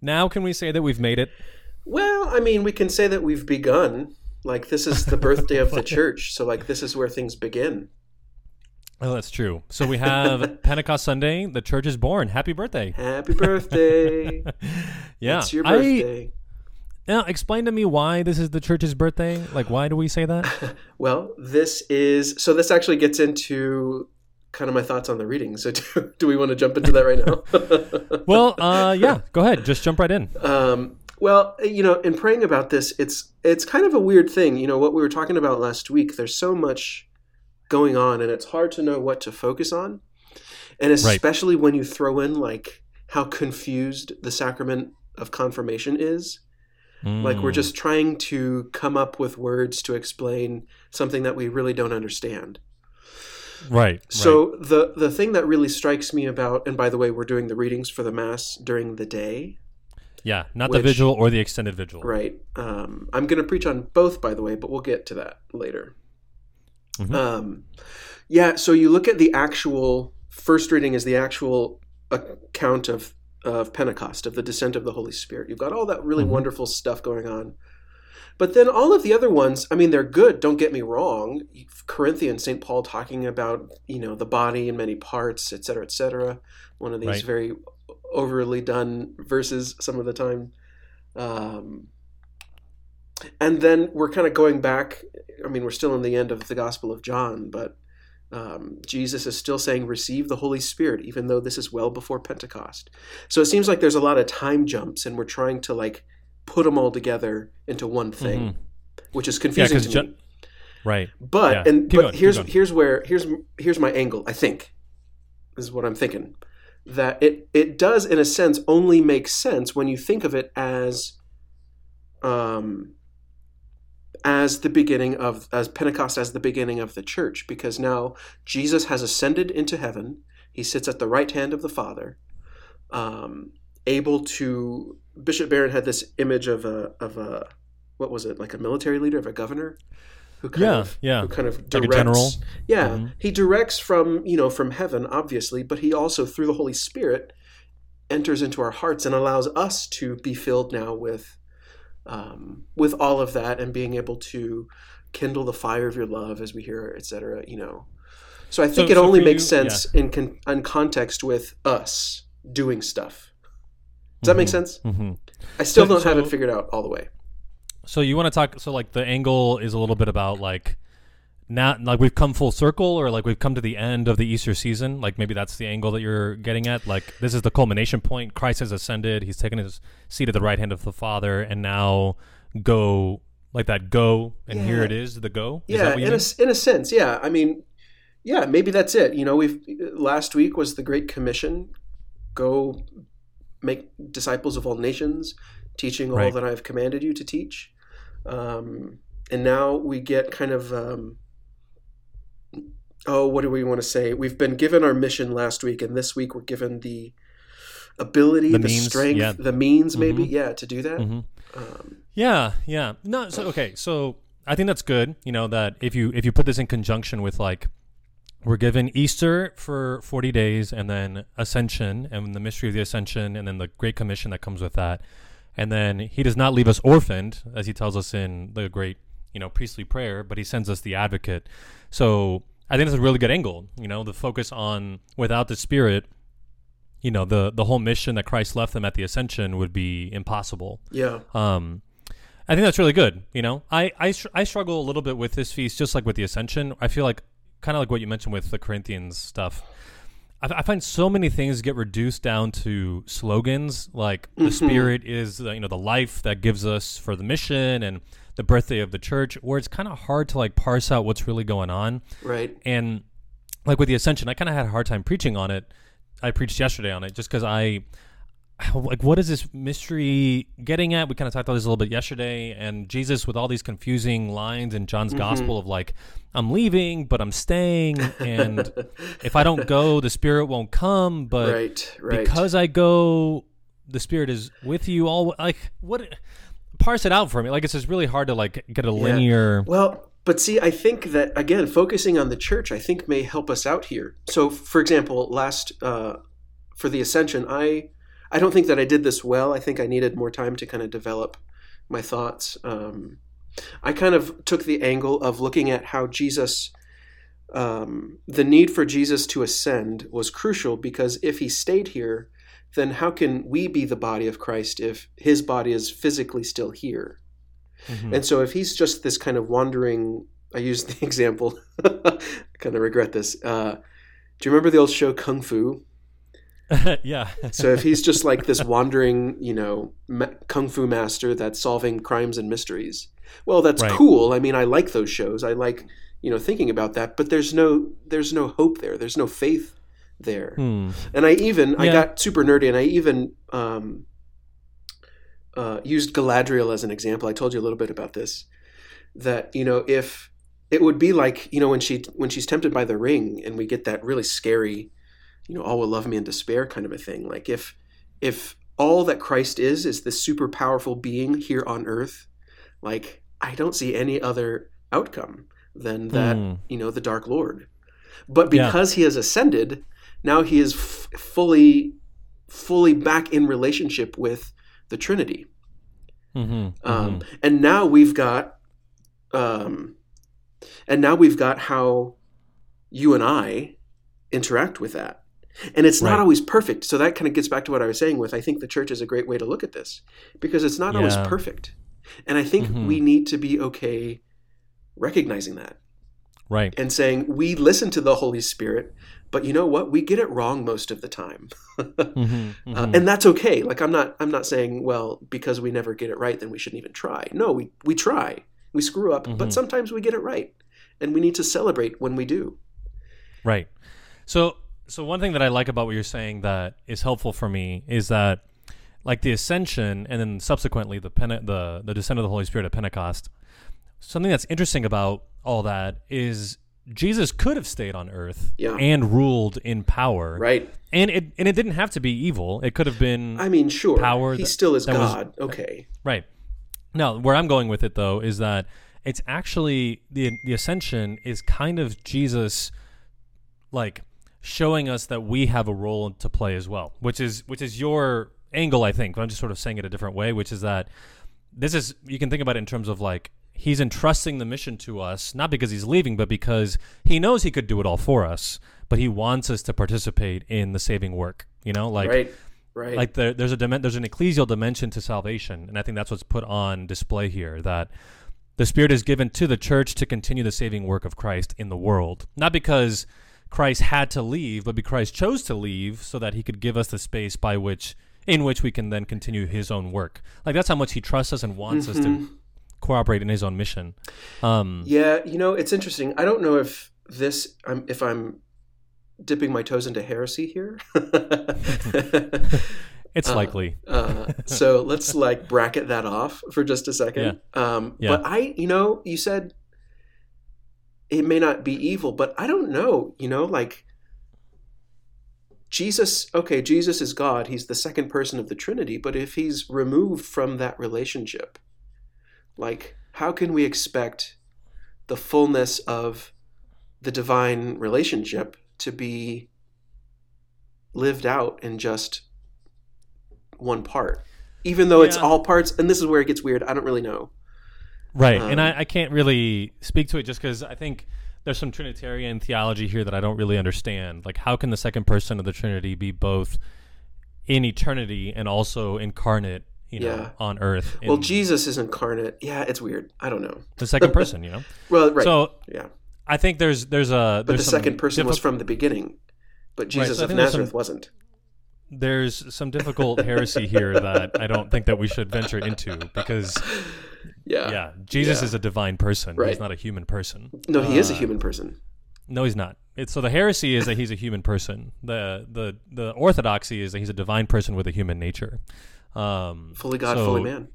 now can we say that we've made it? Well, I mean, we can say that we've begun. Like this is the birthday of the church, so like this is where things begin. Oh, that's true. So we have Pentecost Sunday. The church is born. Happy birthday! Happy birthday! yeah, it's your I- birthday. now, explain to me why this is the church's birthday. Like, why do we say that? Well, this is so. This actually gets into kind of my thoughts on the reading. So, do, do we want to jump into that right now? well, uh, yeah. Go ahead. Just jump right in. Um, well, you know, in praying about this, it's it's kind of a weird thing. You know, what we were talking about last week. There's so much going on, and it's hard to know what to focus on, and especially when you throw in like how confused the sacrament of confirmation is. Like we're Mm, just trying to come up with words to explain something that we really don't understand. Right. So the the thing that really strikes me about, and by the way, we're doing the readings for the mass during the day, yeah, not the which- vigil or the extended vigil. right? Um, I'm going to preach on both, by the way, but we'll get to that later. Mhm. Um, yeah, so you look at the actual first reading is the actual account of of Pentecost, of the descent of the Holy Spirit. You've got all that really Mhm. wonderful stuff going on. But then all of the other ones, I mean, they're good. Don't get me wrong. Corinthians, St. Paul talking about, you know, the body in many parts, et cetera, et cetera. One of these Right. very overly done verses some of the time. Um, and then we're kind of going back. I mean, we're still in the end of the Gospel of John, but um, Jesus is still saying, receive the Holy Spirit, even though this is well before Pentecost. So it seems like there's a lot of time jumps, and we're trying to like put them all together into one thing, Mhm. which is confusing because to me. right. But yeah. and Keep but going, here's here's where here's here's my angle. I think this is what I'm thinking that it it does in a sense only make sense when you think of it as um as the beginning of as Pentecost as the beginning of the church because now Jesus has ascended into heaven. He sits at the right hand of the Father, um, able to. Bishop Barron had this image of a of a what was it like a military leader of a governor who kind Yeah, of yeah. who kind of Like a directs. general. Yeah, Mhm. he directs from you know from heaven, obviously, but he also through the Holy Spirit enters into our hearts and allows us to be filled now with um, with all of that and being able to kindle the fire of your love as we hear, etc. You know, so I think So- it so only makes you- sense in con- in context with us doing stuff. Does that make sense? hmm I still So- don't have it figured out all the way. So you want to talk? So like the angle is a little bit about like now, like we've come full circle, or like we've come to the end of the Easter season. Like maybe that's the angle that you're getting at. Like this is the culmination point. Christ has ascended. He's taken his seat at the right hand of the Father, and now go like that. Go and here it is. The go. Is yeah in mean? a, in a sense yeah i mean yeah maybe that's it you know we've last week was the great commission go make disciples of all nations teaching all Right. that i've commanded you to teach um, and now we get kind of um, oh what do we want to say we've been given our mission last week and this week we're given the ability The the, means, strength yeah. the means maybe Mhm. yeah to do that Mhm. um, Yeah, yeah. No, so okay, so I think that's good. You know that if you if you put this in conjunction with like we're given Easter for 40 days and then Ascension and the mystery of the Ascension and then the Great Commission that comes with that. And then he does not leave us orphaned as he tells us in the great, you know, priestly prayer, but he sends us the advocate. So, I think that's a really good angle, you know, the focus on without the spirit, you know, the the whole mission that Christ left them at the Ascension would be impossible. yeah Um, I think that's really good. You know, I I, I struggle a little bit with this feast, just like with the Ascension. I feel like kind of like what you mentioned with the Corinthians stuff. I, I find so many things get reduced down to slogans, like the Mhm. Spirit is the, you know the life that gives us for the mission and the birthday of the church, where it's kind of hard to like parse out what's really going on. right And like with the Ascension, I kind of had a hard time preaching on it. I preached yesterday on it just because I like what is this mystery getting at? We kind of talked about this a little bit yesterday, and Jesus with all these confusing lines in John's Mhm. gospel of like, I'm leaving, but I'm staying, and if I don't go, the Spirit won't come, but right right because I go, the Spirit is with you. All like what? Parse it out for me. Like it's just really hard to like get a linear. Well, but see, I think that again, focusing on the church, I think may help us out here. So, for example, last uh, for the ascension, I I don't think that I did this well. I think I needed more time to kind of develop my thoughts. Um, I kind of took the angle of looking at how Jesus, um, the need for Jesus to ascend was crucial because if he stayed here, then how can we be the body of Christ if his body is physically still here? Mm-hmm. And so if he's just this kind of wandering, I use the example, I kind of regret this. Uh, do you remember the old show Kung Fu? yeah. so if he's just like this wandering, you know, ma- kung fu master that's solving crimes and mysteries, well, that's right. cool. I mean, I like those shows. I like, you know, thinking about that. But there's no, there's no hope there. There's no faith there. Hmm. And I even, yeah. I got super nerdy, and I even um, uh, used Galadriel as an example. I told you a little bit about this. That you know, if it would be like you know when she when she's tempted by the ring, and we get that really scary you know, all will love me in despair kind of a thing. Like if if all that Christ is is this super powerful being here on earth, like I don't see any other outcome than that, mm. you know, the Dark Lord. But because yeah. he has ascended, now he is f- fully fully back in relationship with the Trinity. Mm-hmm. Um, mm-hmm. And now we've got, um, and now we've got how you and I interact with that. And it's right. not always perfect. So that kind of gets back to what I was saying with I think the church is a great way to look at this because it's not yeah. always perfect. And I think mm-hmm. we need to be okay recognizing that. Right. And saying we listen to the Holy Spirit, but you know what? We get it wrong most of the time. mm-hmm, mm-hmm. Uh, and that's okay. Like I'm not I'm not saying, well, because we never get it right then we shouldn't even try. No, we we try. We screw up, but mm-hmm. sometimes we get it right. And we need to celebrate when we do. Right. So so one thing that I like about what you're saying that is helpful for me is that like the ascension and then subsequently the Pente- the the descent of the Holy Spirit at Pentecost. Something that's interesting about all that is Jesus could have stayed on earth yeah. and ruled in power. Right. And it and it didn't have to be evil. It could have been I mean, sure. Power he that, still is God. Was, okay. Right. Now, where I'm going with it though is that it's actually the the ascension is kind of Jesus like showing us that we have a role to play as well, which is which is your angle, I think. But I'm just sort of saying it a different way, which is that this is you can think about it in terms of like he's entrusting the mission to us, not because he's leaving, but because he knows he could do it all for us, but he wants us to participate in the saving work. You know, like right. Right. Like the, there's a there's an ecclesial dimension to salvation, and I think that's what's put on display here. That the Spirit is given to the church to continue the saving work of Christ in the world, not because Christ had to leave, but Christ chose to leave so that he could give us the space by which in which we can then continue his own work. Like that's how much he trusts us and wants mm-hmm. us to mm-hmm. cooperate in his own mission. Um, yeah, you know, it's interesting. I don't know if this, um, if I'm dipping my toes into heresy here. it's uh, likely. uh, so let's like bracket that off for just a second. Yeah. Um, yeah. But I, you know, you said it may not be evil, but I don't know, you know, like Jesus, okay, Jesus is God. He's the second person of the Trinity, but if he's removed from that relationship, like how can we expect the fullness of the divine relationship to be lived out in just one part? Even though yeah. it's all parts, and this is where it gets weird. I don't really know. Right. Um, and I, I, can't really speak to it just because I think there's some Trinitarian theology here that I don't really understand. Like, how can the second person of the Trinity be both in eternity and also incarnate, you know, yeah. on earth? well, Jesus is incarnate. Yeah, it's weird. I don't know. The second person, you know? well, right. So, yeah. I think there's there's a but the second person was from the beginning, but Jesus right, so of Nazareth some, wasn't. There's some difficult heresy here that I don't think that we should venture into because yeah. Yeah. Jesus yeah. is a divine person. Right. He's not a human person. No, he uh, is a uh, human person. No, he's not. It's, so the heresy is that he's a human person. The the the orthodoxy is that he's a divine person with a human nature. Um, fully God, so, fully man.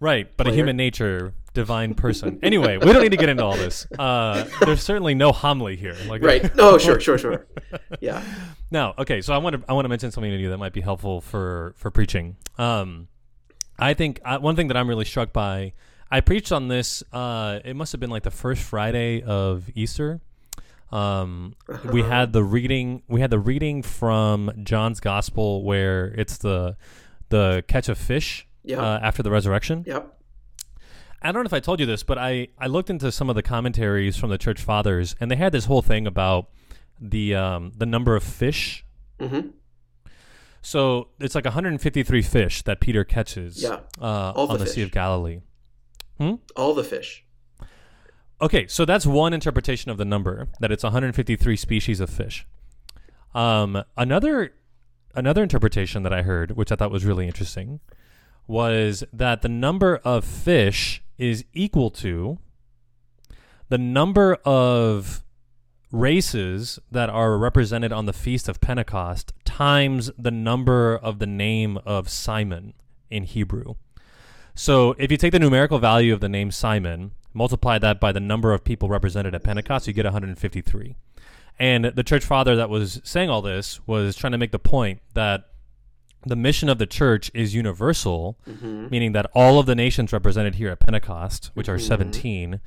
Right, but Player. a human nature, divine person. anyway, we don't need to get into all this. Uh, there's certainly no homily here. Like right. No, sure, sure, sure. Yeah. Now, okay, so I want to I want to mention something to you that might be helpful for for preaching. Um, I think uh, one thing that I'm really struck by, I preached on this. Uh, it must have been like the first Friday of Easter. Um, we had the reading. We had the reading from John's Gospel where it's the the catch of fish Yeah. uh, after the resurrection. Yep. I don't know if I told you this, but I, I looked into some of the commentaries from the church fathers, and they had this whole thing about the um, the number of fish. Mm-hmm. So it's like 153 fish that Peter catches Yeah. uh, All the on the Sea of Galilee. All the fish. Okay, so that's one interpretation of the number that it's 153 species of fish. Um, another another interpretation that I heard, which I thought was really interesting, was that the number of fish is equal to the number of races that are represented on the feast of Pentecost times the number of the name of Simon in Hebrew. So if you take the numerical value of the name Simon, multiply that by the number of people represented at Pentecost, you get 153. And the church father that was saying all this was trying to make the point that the mission of the church is universal, mm-hmm. meaning that all of the nations represented here at Pentecost, which are mm-hmm. 17,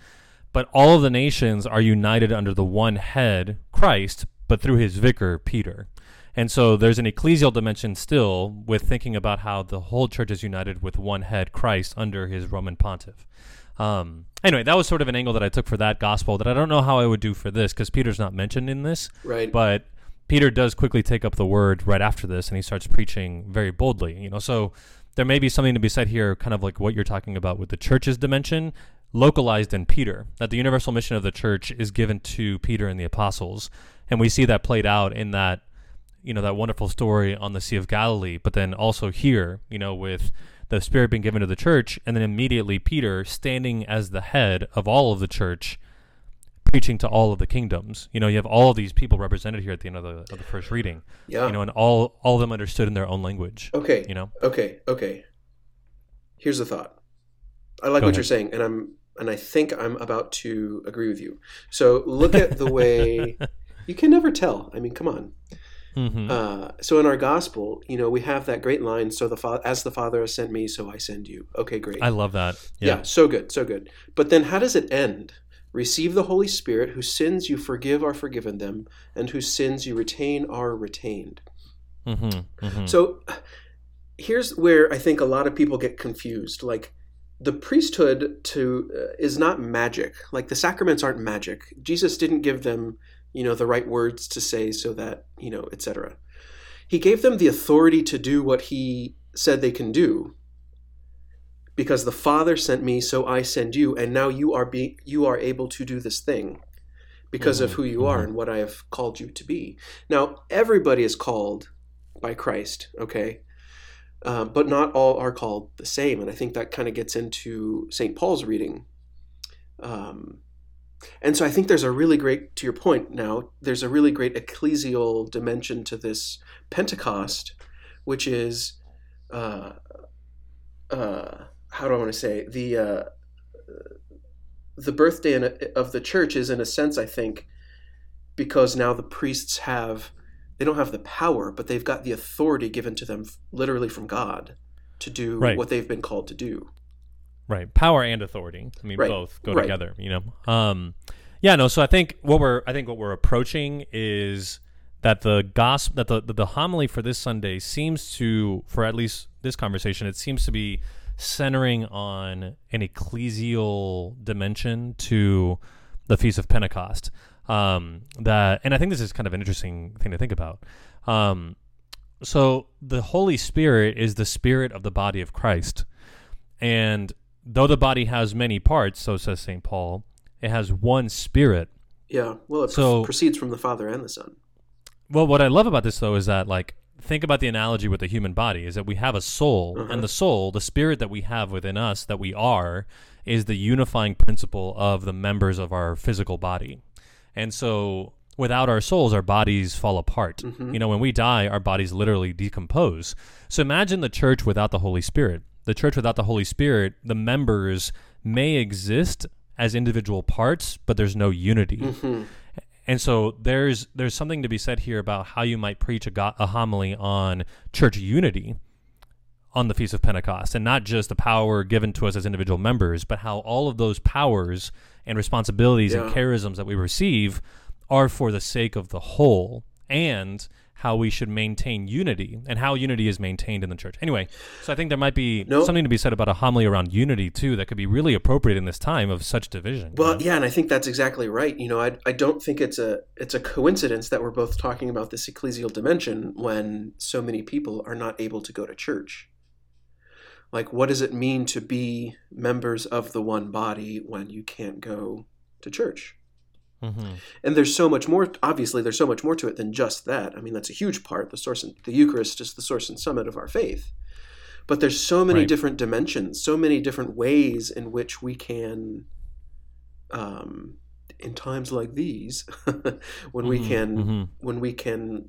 but all of the nations are united under the one head, Christ, but through his vicar, Peter. And so there's an ecclesial dimension still with thinking about how the whole church is united with one head, Christ, under his Roman pontiff. Um, anyway, that was sort of an angle that I took for that gospel that I don't know how I would do for this because Peter's not mentioned in this. Right. But Peter does quickly take up the word right after this, and he starts preaching very boldly. You know, so there may be something to be said here, kind of like what you're talking about with the church's dimension, localized in Peter. That the universal mission of the church is given to Peter and the apostles, and we see that played out in that, you know, that wonderful story on the Sea of Galilee. But then also here, you know, with the Spirit being given to the church, and then immediately Peter standing as the head of all of the church preaching to all of the kingdoms. You know, you have all of these people represented here at the end of the, of the first reading. Yeah. You know, and all all of them understood in their own language. Okay. You know, Okay. Okay. Here's the thought. I like Go what ahead. you're saying, and I'm and I think I'm about to agree with you. So look at the way you can never tell. I mean, come on. hmm Uh, so in our gospel, you know, we have that great line. So the fa- as the Father has sent me, so I send you. Okay, great. I love that. yeah. Yeah. so good, so good. But then how does it end? Receive the Holy Spirit, whose sins you forgive are forgiven them, and whose sins you retain are retained. hmm hmm So here's where I think a lot of people get confused. Like the priesthood to uh, is not magic. Like the sacraments aren't magic. Jesus didn't give them, you know, the right words to say so that, you know, etc. He gave them the authority to do what he said they can do. Because the Father sent me, so I send you, and now you are be you are able to do this thing because of Mhm, who you are mhm. and what I have called you to be. Now, everybody is called by Christ, okay? Uh, but not all are called the same. And I think that kind of gets into St. Paul's reading. Um, and so I think there's a really great, to your point now, there's a really great ecclesial dimension to this Pentecost, which is, uh, uh, how do I want to say, the, uh, the birthday of the church is, in a sense, I think, because now the priests have they don't have the power, but they've got the authority given to them literally from God to do Right. what they've been called to do. Right. Power and authority. I mean, Right. both go Right. together. You know. Um, yeah. No. So I think what we're I think what we're approaching is that the gospel that the, the the homily for this Sunday seems to for at least this conversation it seems to be centering on an ecclesial dimension to the feast of Pentecost. Um, that and I think this is kind of an interesting thing to think about. Um, so the Holy Spirit is the spirit of the body of Christ. And though the body has many parts, so says St. Paul, it has one spirit. Yeah. Well, it So- proceeds from the Father and the Son. Well, what I love about this though is that like think about the analogy with the human body is that we have a soul Uh-huh. and the soul, the spirit that we have within us that we are is the unifying principle of the members of our physical body. And so without our souls our bodies fall apart. Mhm. You know, when we die our bodies literally decompose. So imagine the church without the Holy Spirit. The church without the Holy Spirit, the members may exist as individual parts, but there's no unity. Mhm. And so there's there's something to be said here about how you might preach a, go- a homily on church unity on the feast of Pentecost, and not just the power given to us as individual members, but how all of those powers and responsibilities and charisms that we receive are for the sake of the whole and how we should maintain unity and how unity is maintained in the church. Anyway, so I think there might be No. something to be said about a homily around unity too that could be really appropriate in this time of such division. you Well, know? yeah, and I think that's exactly right. You know, I, I don't think it's a it's a coincidence that we're both talking about this ecclesial dimension when so many people are not able to go to church. Like, what does it mean to be members of the one body when you can't go to church? Mhm. And there's so much more. Obviously, there's so much more to it than just that. I mean, that's a huge part. The source, and, the Eucharist is the source and summit of our faith. But there's so many Right. different dimensions, so many different ways in which we can, um, in times like these, when we Mhm, can, mhm. when we can,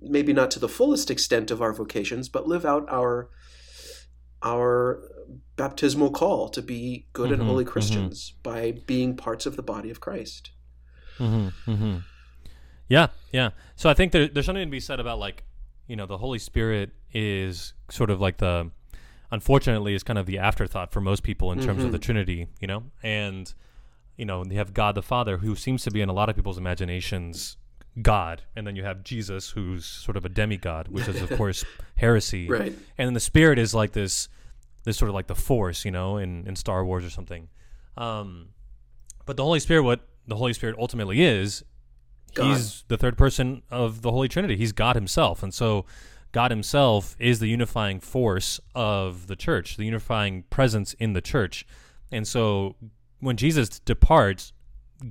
maybe not to the fullest extent of our vocations, but live out our, our baptismal call to be good and Mhm, holy mhm. Christians by being parts of the body of Christ. Mm-hmm, mm-hmm. Yeah, yeah. So I think there, there's something to be said about like, you know, the Holy Spirit is sort of like the, unfortunately, is kind of the afterthought for most people in terms of the Trinity, you know, and you know you have God the Father who seems to be in a lot of people's imaginations God, and then you have Jesus who's sort of a demigod, which is of course heresy, Right. and then the Spirit is like this, this sort of like the Force, you know, in in Star Wars or something. Um, but the Holy Spirit, what the Holy Spirit ultimately is, God. he's the third person of the Holy Trinity. He's God Himself, and so God Himself is the unifying force of the church, the unifying presence in the church. And so when Jesus departs,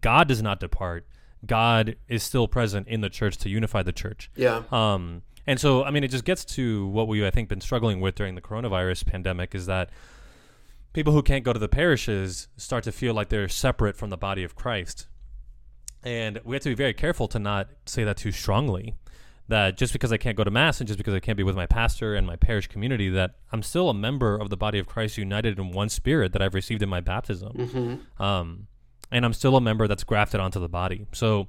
God does not depart. God is still present in the church to unify the church. Yeah. Um, and so, I mean, it just gets to what we, I think, been struggling with during the coronavirus pandemic is that people who can't go to the parishes start to feel like they're separate from the body of Christ. And we have to be very careful to not say that too strongly. That just because I can't go to mass and just because I can't be with my pastor and my parish community, that I'm still a member of the body of Christ, united in one spirit that I've received in my baptism hmm um, and I'm still a member that's grafted onto the body. So,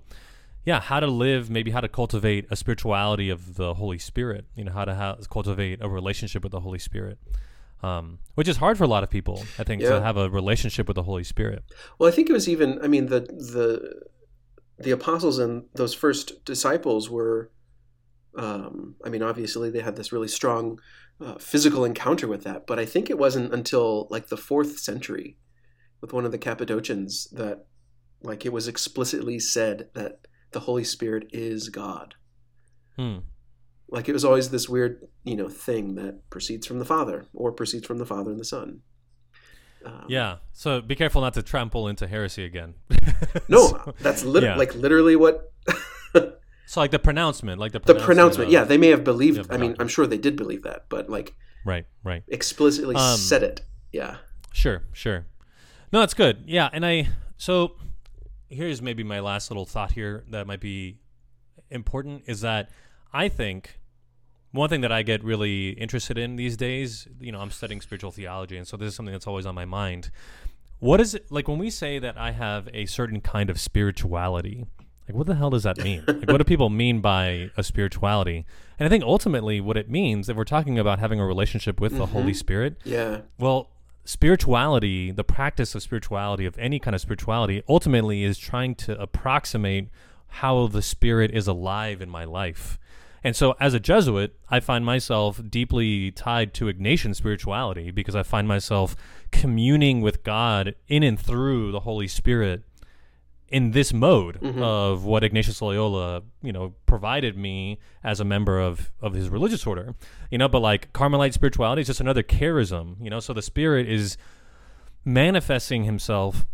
yeah, how to live, maybe how to cultivate a spirituality of the Holy Spirit. You know, how to ha- cultivate a relationship with the Holy Spirit, um, which is hard for a lot of people. I think Yeah. to have a relationship with the Holy Spirit. Well, I think it was even. I mean, the the the apostles and those first disciples were. Um, I mean, obviously they had this really strong uh, physical encounter with that, but I think it wasn't until like the fourth century, with one of the Cappadocians, that like it was explicitly said that the Holy Spirit is God. Hmm. Like it was always this weird, you know, thing that proceeds from the Father or proceeds from the Father and the Son. Um, Yeah. So be careful not to trample into heresy again. No, that's lit- yeah. like literally what so, like the pronouncement, like the the pronouncement. of- Yeah, they may have believed. the I mean. I'm sure they did believe that, but like Right. Right. explicitly Um, said it. Yeah. Sure, sure. No, that's good. Yeah, and I so here's maybe my last little thought here that might be important is that I think one thing that I get really interested in these days, you know, I'm studying spiritual theology, and so this is something that's always on my mind. What is it like when we say that I have a certain kind of spirituality? Like, what the hell does that mean? like, what do people mean by a spirituality? And I think ultimately, what it means, if we're talking about having a relationship with the Holy mm-hmm. Spirit, Yeah. well, spirituality, the practice of spirituality, of any kind of spirituality, ultimately is trying to approximate how the Spirit is alive in my life. And so, as a Jesuit, I find myself deeply tied to Ignatian spirituality because I find myself communing with God in and through the Holy Spirit in this mode of what Ignatius Loyola, you know, provided me as a member of of his religious order, you know. But like Carmelite spirituality is just another charism, you know. So the Spirit is manifesting Himself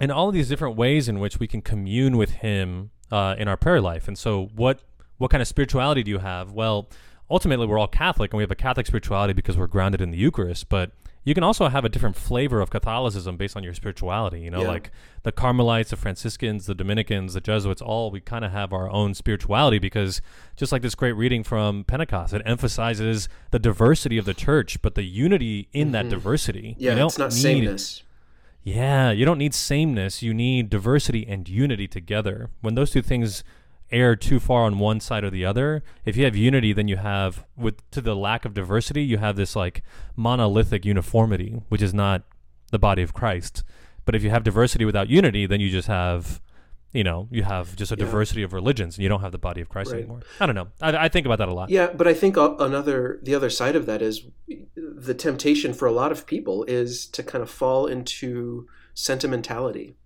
in all of these different ways in which we can commune with Him uh, in our prayer life. And so, what what kind of spirituality do you have? Well, ultimately, we're all Catholic, and we have a Catholic spirituality because we're grounded in the Eucharist, but you can also have a different flavor of Catholicism based on your spirituality. You know, Yeah. like the Carmelites, the Franciscans, the Dominicans, the Jesuits, all we kind of have our own spirituality because just like this great reading from Pentecost, it emphasizes the diversity of the church, but the unity in that diversity. Mm-hmm. Yeah. you it's not need, sameness. Yeah, you don't need sameness. You need diversity and unity together. When those two things err too far on one side or the other, if you have unity, then you have with to the lack of diversity, you have this like monolithic uniformity, which is not the body of Christ. But if you have diversity without unity, then you just have you know, you have just a Yeah. diversity of religions and you don't have the body of Christ Right. anymore. I don't know. I, I think about that a lot. Yeah, but I think uh, another the other side of that is the temptation for a lot of people is to kind of fall into sentimentality,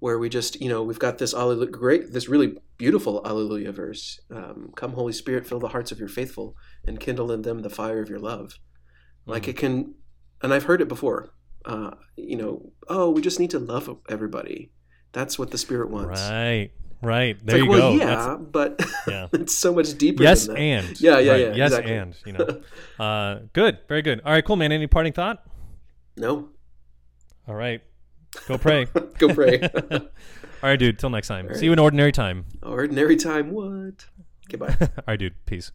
where we just you know we've got this alleluia, great this really beautiful Alleluia verse, um, "Come Holy Spirit, fill the hearts of your faithful and kindle in them the fire of your love." Like Mm. it can, and I've heard it before. Uh, you know, oh, we just need to love everybody. That's what the Spirit wants. Right. Right. There like, you well, go. yeah, That's- but yeah. it's so much deeper. Yes, than that. and Yeah, yeah, Right, yeah, Yes, exactly. and you know, uh, good, very good. All right, cool, man. Any parting thought? No, All right, go pray. go pray. All right, dude. Till next time. All See you in ordinary time. Ordinary time. What? Goodbye. All right, dude. Peace.